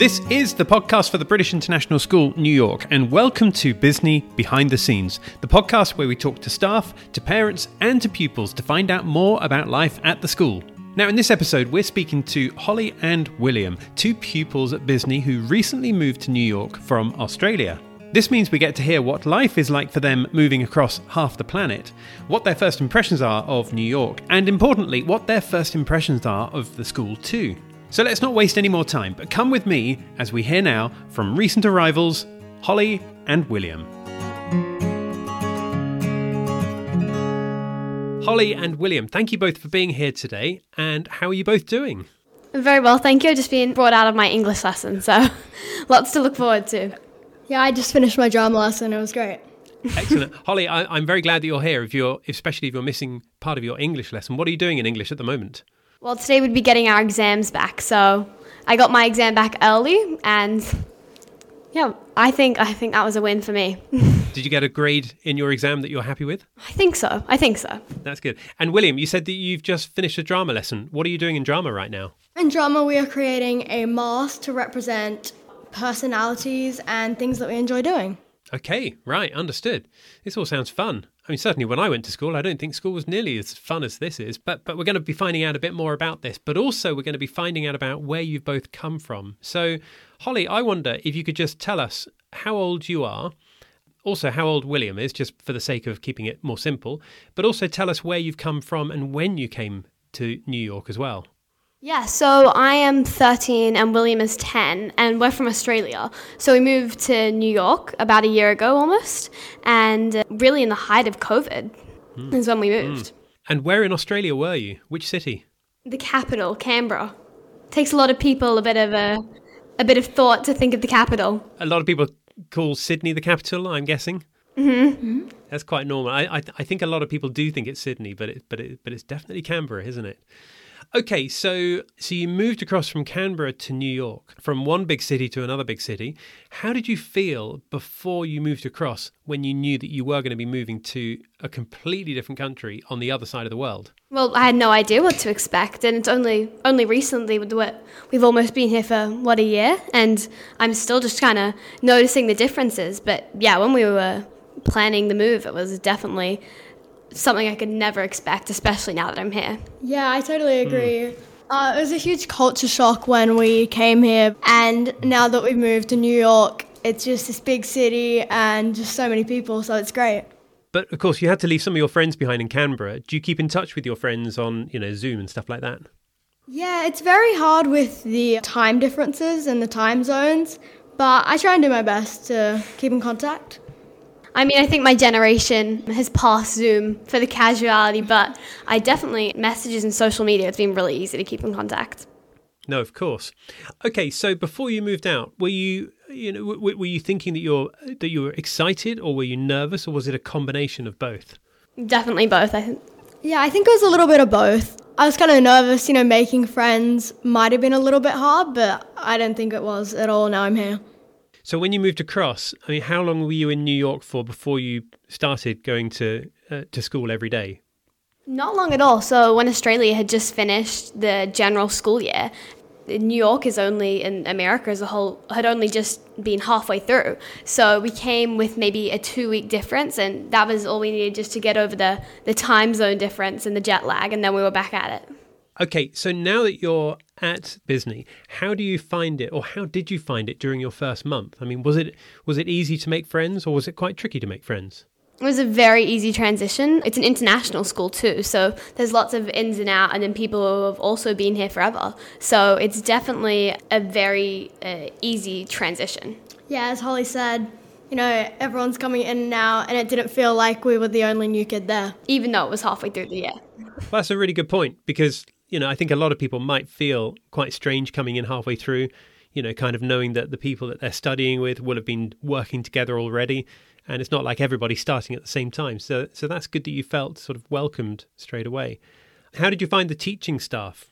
This is the podcast for the British International School, New York, and welcome to BISNY Behind the Scenes, the podcast where we talk to staff, to parents, and to pupils to find out more about life at the school. Now, in this episode, we're speaking to Holly and William, two pupils at BISNY who recently moved to New York from Australia. This means we get to hear what life is like for them moving across half the planet, what their first impressions are of New York, and importantly, what their first impressions are of the school too. So let's not waste any more time, but come with me as we hear now from recent arrivals, Holly and William. Holly and William, thank you both for being here today. And how are you both doing? Very well, thank you. I've just been brought out of my English lesson, so lots to look forward to. Yeah, I just finished my drama lesson. It was great. Excellent, Holly. I, am very glad that you're here. If you're, especially if you're missing part of your English lesson, what are you doing in English at the moment? Well, today we'd be getting our exams back, so I got my exam back early, and yeah, I think I think that was a win for me. Did you get a grade in your exam that you're happy with? I think so. I think so. That's good. And William, you said that you've just finished a drama lesson. What are you doing in drama right now? In drama, we are creating a mask to represent personalities and things that we enjoy doing. Okay, right, understood. This all sounds fun. I mean, certainly when I went to school, I don't think school was nearly as fun as this is. But but we're going to be finding out a bit more about this. But also, we're going to be finding out about where you've both come from. So, Holly, I wonder if you could just tell us how old you are, also how old William is, just for the sake of keeping it more simple. But also tell us where you've come from and when you came to New York as well. Yeah, so I am 13 and William is 10, and we're from Australia. So we moved to New York about a year ago almost, and uh, really in the height of COVID mm. is when we moved. Mm. And where in Australia were you? Which city? The capital, Canberra. Takes a lot of people a bit of a a bit of thought to think of the capital. A lot of people call Sydney the capital, I'm guessing. Mm-hmm. mm-hmm. That's quite normal. I, I, I think a lot of people do think it's Sydney, but it, but it, but it's definitely Canberra, isn't it? Okay, so so you moved across from Canberra to New York, from one big city to another big city. How did you feel before you moved across when you knew that you were going to be moving to a completely different country on the other side of the world? Well, I had no idea what to expect, and it's only only recently we've almost been here for what a year, and I'm still just kind of noticing the differences. But yeah, when we were planning the move, it was definitely something I could never expect, especially now that I'm here. Yeah, I totally agree. Mm. Uh, it was a huge culture shock when we came here, and now that we've moved to New York, it's just this big city and just so many people, so it's great. But of course, you had to leave some of your friends behind in Canberra. Do you keep in touch with your friends on, you know, Zoom and stuff like that? Yeah, it's very hard with the time differences and the time zones, but I try and do my best to keep in contact. I mean, I think my generation has passed Zoom for the casuality, but I definitely, messages and social media, it's been really easy to keep in contact. No, of course. Okay, so before you moved out, were you, you know, w- were you thinking that you're that you were excited, or were you nervous, or was it a combination of both? Definitely both. I think. Yeah, I think it was a little bit of both. I was kind of nervous, you know, making friends might have been a little bit hard, but I don't think it was at all. Now I'm here. So when you moved across, I mean, how long were you in New York for before you started going to uh, to school every day? Not long at all. So when Australia had just finished the general school year, New York is only in America as a whole had only just been halfway through. So we came with maybe a two week difference, and that was all we needed just to get over the the time zone difference and the jet lag, and then we were back at it. Okay, so now that you're at BISNY, how do you find it, or how did you find it during your first month? I mean, was it was it easy to make friends, or was it quite tricky to make friends? It was a very easy transition. It's an international school too, so there's lots of ins and out, and then people who have also been here forever. So it's definitely a very uh, easy transition. Yeah, as Holly said, you know, everyone's coming in and out, and it didn't feel like we were the only new kid there. Even though it was halfway through the year. Well, that's a really good point because you know, I think a lot of people might feel quite strange coming in halfway through, you know, kind of knowing that the people that they're studying with will have been working together already. And it's not like everybody's starting at the same time. So, so that's good that you felt sort of welcomed straight away. How did you find the teaching staff?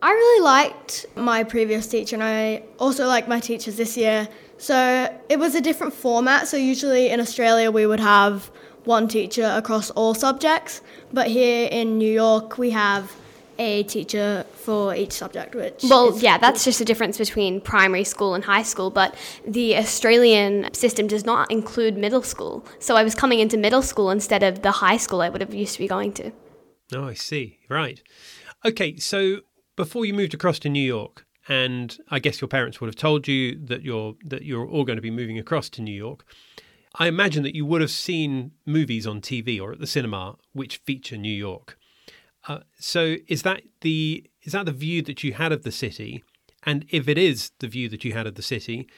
I really liked my previous teacher, and I also like my teachers this year. So it was a different format. So usually in Australia, we would have one teacher across all subjects, but here in New York, we have a teacher for each subject, which Well, is yeah, that's just a difference between primary school and high school, but the Australian system does not include middle school. So I was coming into middle school instead of the high school I would have used to be going to. Oh, I see. Right. Okay, so before you moved across to New York, and I guess your parents would have told you that you're that you're all going to be moving across to New York. I imagine that you would have seen movies on TV or at the cinema which feature New York. Uh, so is that the is that the view that you had of the city? And if it is the view that you had of the city,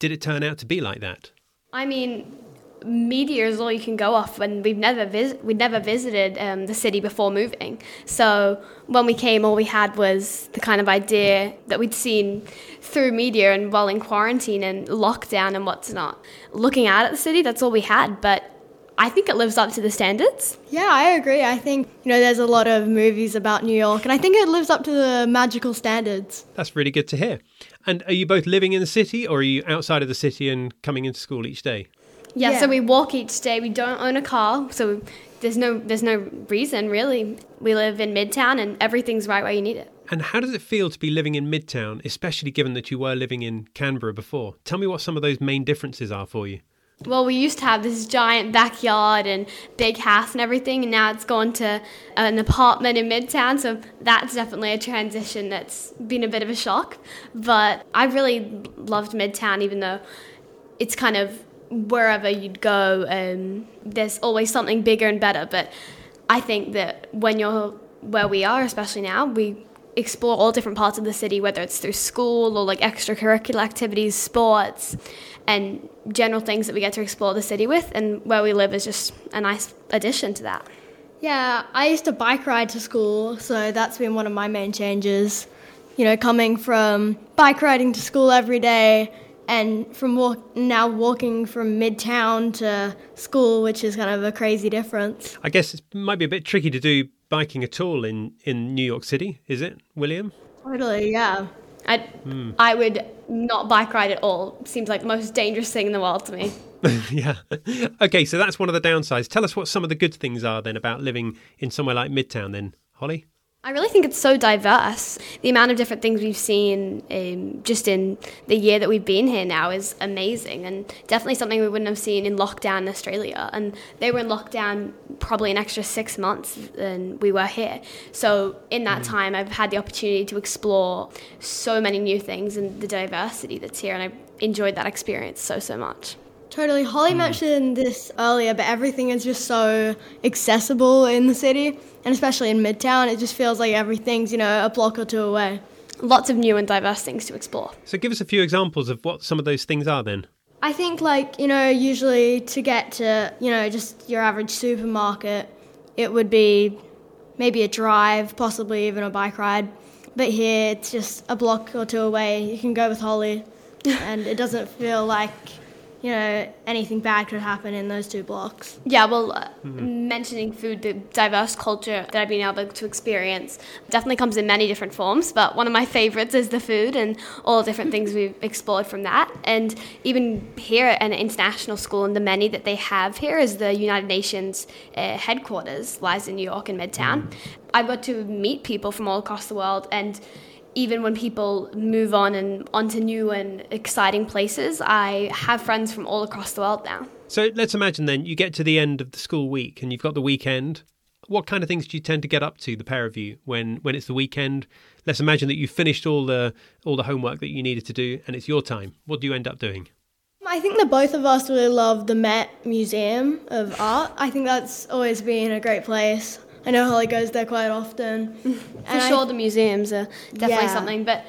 did it turn out to be like that? I mean, media is all you can go off when we've never vis- we never visited um, the city before moving. So when we came, all we had was the kind of idea that we'd seen through media and while in quarantine and lockdown and what's not. Looking out at the city, that's all we had. But I think it lives up to the standards. Yeah, I agree. I think, you know, there's a lot of movies about New York, and I think it lives up to the magical standards. That's really good to hear. And are you both living in the city or are you outside of the city and coming into school each day? Yeah, Yeah. so we walk each day. We don't own a car, so there's no there's no reason really. We live in Midtown and everything's right where you need it. And how does it feel to be living in Midtown, especially given that you were living in Canberra before? Tell me what some of those main differences are for you. Well, we used to have this giant backyard and big house and everything, and now it's gone to an apartment in Midtown. So that's definitely a transition that's been a bit of a shock. But I really loved Midtown, even though it's kind of wherever you'd go, um, there's always something bigger and better. But I think that when you're where we are, especially now, we explore all different parts of the city, whether it's through school or like extracurricular activities, sports, and general things that we get to explore the city with. And where we live is just a nice addition to that. Yeah, I used to bike ride to school, so that's been one of my main changes. You know, coming from bike riding to school every day and from walk- now walking from midtown to school, which is kind of a crazy difference. I guess it might be a bit tricky to do biking at all in, in New York City, is it, William? Totally, yeah. I, hmm. I would not bike ride at all. Seems like the most dangerous thing in the world to me. yeah. Okay, so that's one of the downsides. Tell us what some of the good things are then about living in somewhere like Midtown, then, Holly. I really think it's so diverse. The amount of different things we've seen um, just in the year that we've been here now is amazing, and definitely something we wouldn't have seen in lockdown in Australia. And they were in lockdown probably an extra six months than we were here. So in that time, I've had the opportunity to explore so many new things and the diversity that's here, and I enjoyed that experience so so much. Totally. Holly mm. mentioned this earlier, but everything is just so accessible in the city, and especially in Midtown, it just feels like everything's, you know, a block or two away. Lots of new and diverse things to explore. So give us a few examples of what some of those things are then. I think, like, you know, usually to get to, you know, just your average supermarket, it would be maybe a drive, possibly even a bike ride. But here, it's just a block or two away. You can go with Holly, and it doesn't feel like, you know, anything bad could happen in those two blocks. Yeah, well, uh, mentioning food, the diverse culture that I've been able to experience definitely comes in many different forms. But one of my favorites is the food and all the different things we've explored from that. And even here at an international school, and the many that they have here is the United Nations uh, headquarters, lies in New York in Midtown. I've got to meet people from all across the world and even when people move on and onto new and exciting places, I have friends from all across the world now. So let's imagine then you get to the end of the school week and you've got the weekend. What kind of things do you tend to get up to, the pair of you, when, when it's the weekend? Let's imagine that you've finished all the all the homework that you needed to do and it's your time. What do you end up doing? I think that both of us really love the Met Museum of Art. I think that's always been a great place. I know Holly goes there quite often. For sure, the museums are definitely Yeah. something, but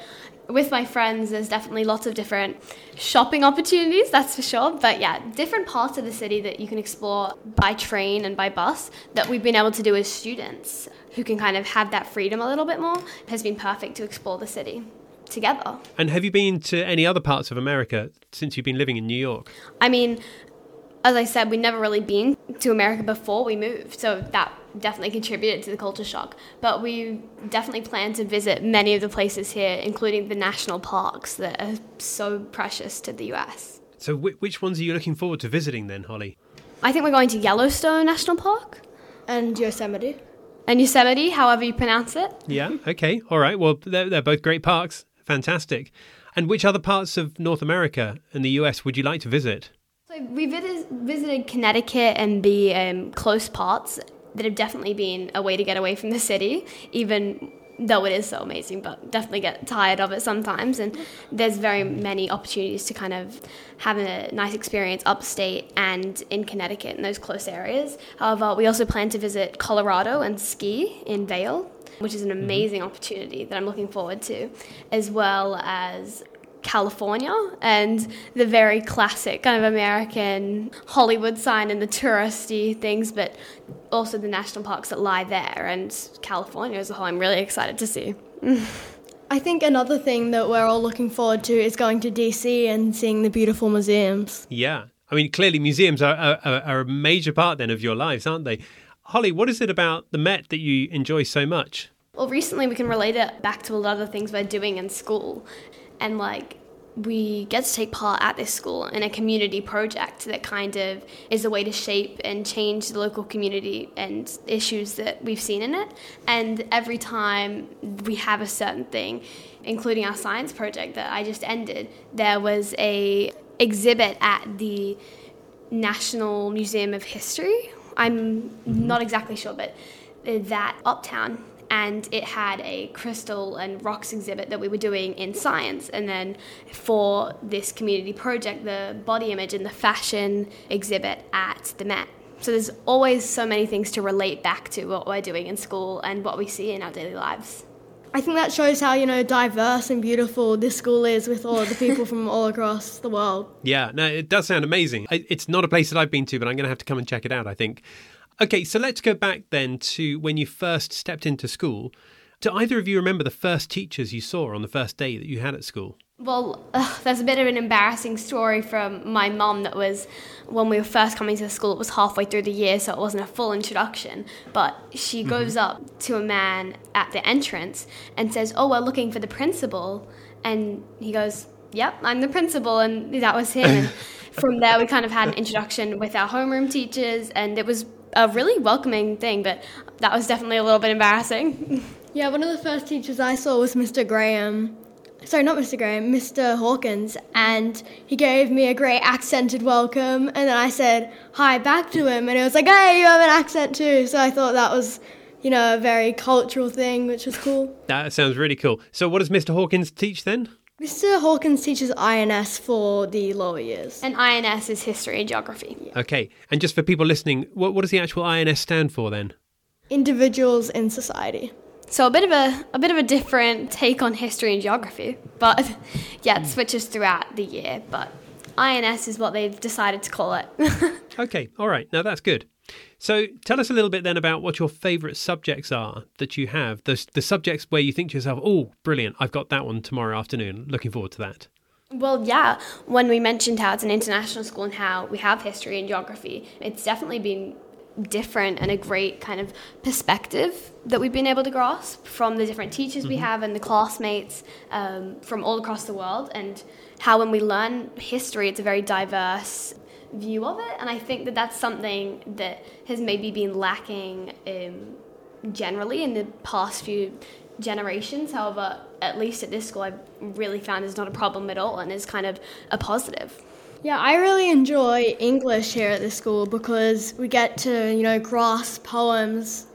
with my friends, there's definitely lots of different shopping opportunities, that's for sure. But yeah, different parts of the city that you can explore by train and by bus that we've been able to do as students who can kind of have that freedom a little bit more has been perfect to explore the city together. And have you been to any other parts of America since you've been living in New York? I mean, as I said, we'd never really been to America before we moved, so that definitely contributed to the culture shock. But we definitely plan to visit many of the places here, including the national parks that are so precious to the US. So wh- which ones are you looking forward to visiting then, Holly? I think we're going to Yellowstone National Park. And Yosemite. and Yosemite, however you pronounce it. Yeah. Okay. All right. Well, they're, they're both great parks. Fantastic. And which other parts of North America and the US would you like to visit? So we visited Connecticut and the um, close parts that have definitely been a way to get away from the city, even though it is so amazing, but definitely get tired of it sometimes. And there's very many opportunities to kind of have a nice experience upstate and in Connecticut in those close areas. However, we also plan to visit Colorado and ski in Vail, which is an amazing mm-hmm. opportunity that I'm looking forward to, as well as California and the very classic kind of American Hollywood sign and the touristy things, but also the national parks that lie there and California as a whole. I'm really excited to see. I think another thing that we're all looking forward to is going to DC and seeing the beautiful museums. Yeah. I mean, clearly, museums are, are, are a major part then of your lives, aren't they? Holly, what is it about the Met that you enjoy so much? Well, recently we can relate it back to a lot of the things we're doing in school and like we get to take part at this school in a community project that kind of is a way to shape and change the local community and issues that we've seen in it. And every time we have a certain thing, including our science project that I just ended, there was a exhibit at the National Museum of History. I'm mm-hmm. not exactly sure, but uh, that uptown and it had a crystal and rocks exhibit that we were doing in science. And then for this community project, the body image and the fashion exhibit at the Met. So there's always so many things to relate back to what we're doing in school and what we see in our daily lives. I think that shows how you know diverse and beautiful this school is with all the people from all across the world. Yeah, no, it does sound amazing. It's not a place that I've been to, but I'm going to have to come and check it out. I think. Okay, so let's go back then to when you first stepped into school. Do either of you remember the first teachers you saw on the first day that you had at school? Well, uh, there's a bit of an embarrassing story from my mum that was when we were first coming to school. It was halfway through the year, so it wasn't a full introduction. But she mm-hmm. goes up to a man at the entrance and says, Oh, we're looking for the principal. And he goes, Yep, I'm the principal. And that was him. and from there, we kind of had an introduction with our homeroom teachers, and it was a really welcoming thing, but that was definitely a little bit embarrassing. Yeah, one of the first teachers I saw was Mr. Graham. Sorry, not Mr. Graham, Mr. Hawkins, and he gave me a great accented welcome. And then I said hi back to him, and he was like, "Hey, you have an accent too." So I thought that was, you know, a very cultural thing, which was cool. That sounds really cool. So, what does Mr. Hawkins teach then? Mr. Hawkins teaches INS for the lower years. And INS is history and geography. Yeah. Okay. And just for people listening, what, what does the actual INS stand for then? Individuals in society. So a bit of a a bit of a different take on history and geography, but yeah, it hmm. switches throughout the year. But INS is what they've decided to call it. okay, all right. Now that's good. So tell us a little bit then about what your favourite subjects are that you have. The, the subjects where you think to yourself, oh, brilliant, I've got that one tomorrow afternoon. Looking forward to that. Well, yeah, when we mentioned how it's an international school and how we have history and geography, it's definitely been different and a great kind of perspective that we've been able to grasp from the different teachers mm-hmm. we have and the classmates um, from all across the world and how when we learn history it's a very diverse view of it. And I think that that's something that has maybe been lacking um, generally in the past few generations. However, at least at this school, I've really found is not a problem at all and is kind of a positive. Yeah, I really enjoy English here at this school because we get to, you know, grasp poems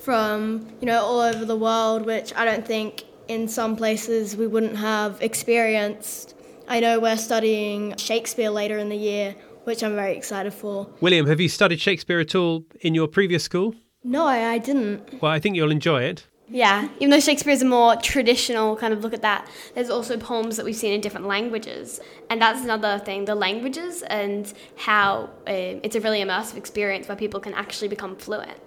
from, you know, all over the world, which I don't think in some places we wouldn't have experienced. I know we're studying Shakespeare later in the year, which I'm very excited for. William, have you studied Shakespeare at all in your previous school? No, I, I didn't. Well, I think you'll enjoy it. Yeah, even though Shakespeare is a more traditional kind of look at that, there's also poems that we've seen in different languages. And that's another thing the languages and how um, it's a really immersive experience where people can actually become fluent.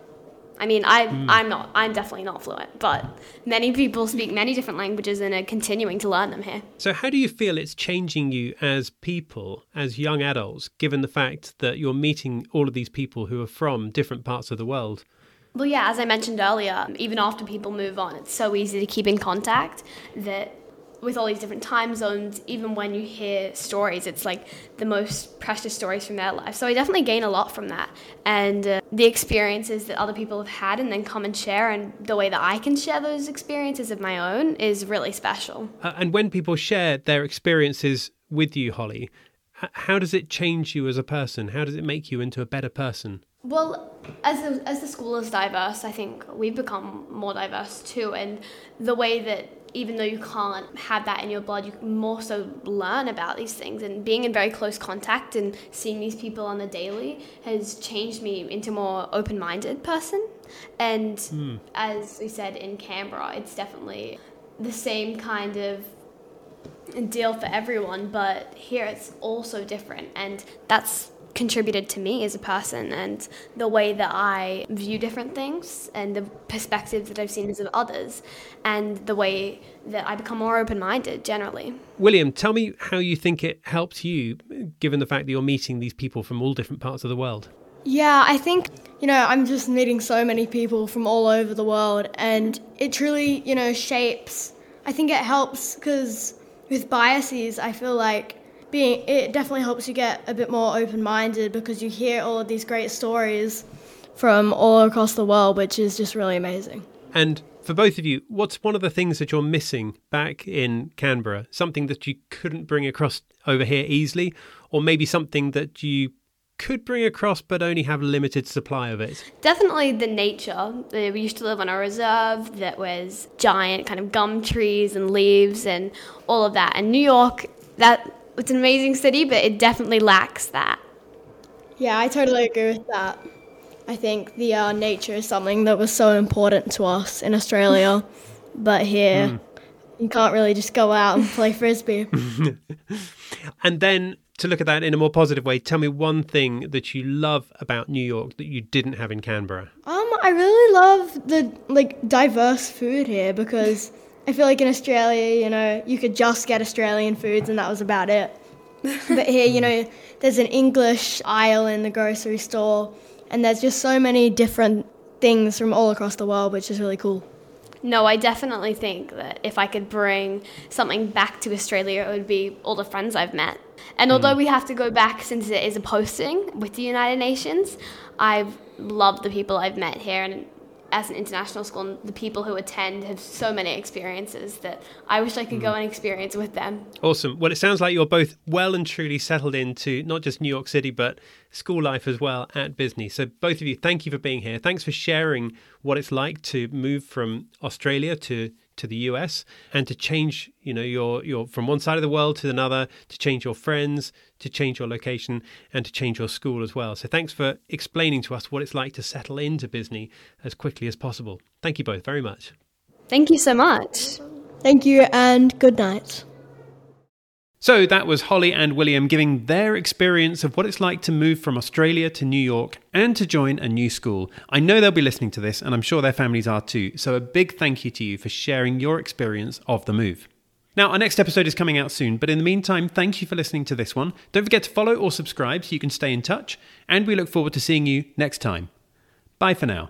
I mean, I, mm. I'm not, I'm definitely not fluent, but many people speak many different languages and are continuing to learn them here. So, how do you feel it's changing you as people, as young adults, given the fact that you're meeting all of these people who are from different parts of the world? Well, yeah, as I mentioned earlier, even after people move on, it's so easy to keep in contact that with all these different time zones, even when you hear stories, it's like the most precious stories from their life. So I definitely gain a lot from that. And uh, the experiences that other people have had and then come and share, and the way that I can share those experiences of my own is really special. Uh, and when people share their experiences with you, Holly, how does it change you as a person? How does it make you into a better person? Well, as the, as the school is diverse, I think we've become more diverse too. And the way that even though you can't have that in your blood, you more so learn about these things. And being in very close contact and seeing these people on the daily has changed me into a more open minded person. And mm. as we said in Canberra, it's definitely the same kind of deal for everyone, but here it's also different. And that's contributed to me as a person and the way that I view different things and the perspectives that I've seen as of others and the way that I become more open minded generally. William, tell me how you think it helped you, given the fact that you're meeting these people from all different parts of the world. Yeah, I think, you know, I'm just meeting so many people from all over the world and it truly, you know, shapes. I think it helps because with biases, I feel like being it definitely helps you get a bit more open-minded because you hear all of these great stories from all across the world, which is just really amazing. And for both of you, what's one of the things that you're missing back in Canberra? Something that you couldn't bring across over here easily, or maybe something that you could bring across but only have a limited supply of it? Definitely the nature. Uh, we used to live on a reserve that was giant kind of gum trees and leaves and all of that. And New York, that it's an amazing city, but it definitely lacks that. Yeah, I totally agree with that. I think the uh, nature is something that was so important to us in Australia, but here mm. you can't really just go out and play frisbee. and then to look at that in a more positive way, tell me one thing that you love about New York that you didn't have in Canberra. Um, I really love the like diverse food here because I feel like in Australia, you know, you could just get Australian foods and that was about it. but here, you know, there's an English aisle in the grocery store and there's just so many different things from all across the world, which is really cool. No, I definitely think that if I could bring something back to Australia, it would be all the friends I've met. And although mm. we have to go back since it is a posting with the United Nations, I've loved the people I've met here and as an international school, the people who attend have so many experiences that I wish I could mm. go and experience with them. Awesome. Well, it sounds like you're both well and truly settled into not just New York City, but school life as well at BISNY. So, both of you, thank you for being here. Thanks for sharing what it's like to move from Australia to to the US and to change, you know, your your from one side of the world to another, to change your friends, to change your location, and to change your school as well. So thanks for explaining to us what it's like to settle into BISNY as quickly as possible. Thank you both very much. Thank you so much. Thank you and good night. So that was Holly and William giving their experience of what it's like to move from Australia to New York and to join a new school. I know they'll be listening to this, and I'm sure their families are too. So a big thank you to you for sharing your experience of the move. Now, our next episode is coming out soon, but in the meantime, thank you for listening to this one. Don't forget to follow or subscribe so you can stay in touch, and we look forward to seeing you next time. Bye for now.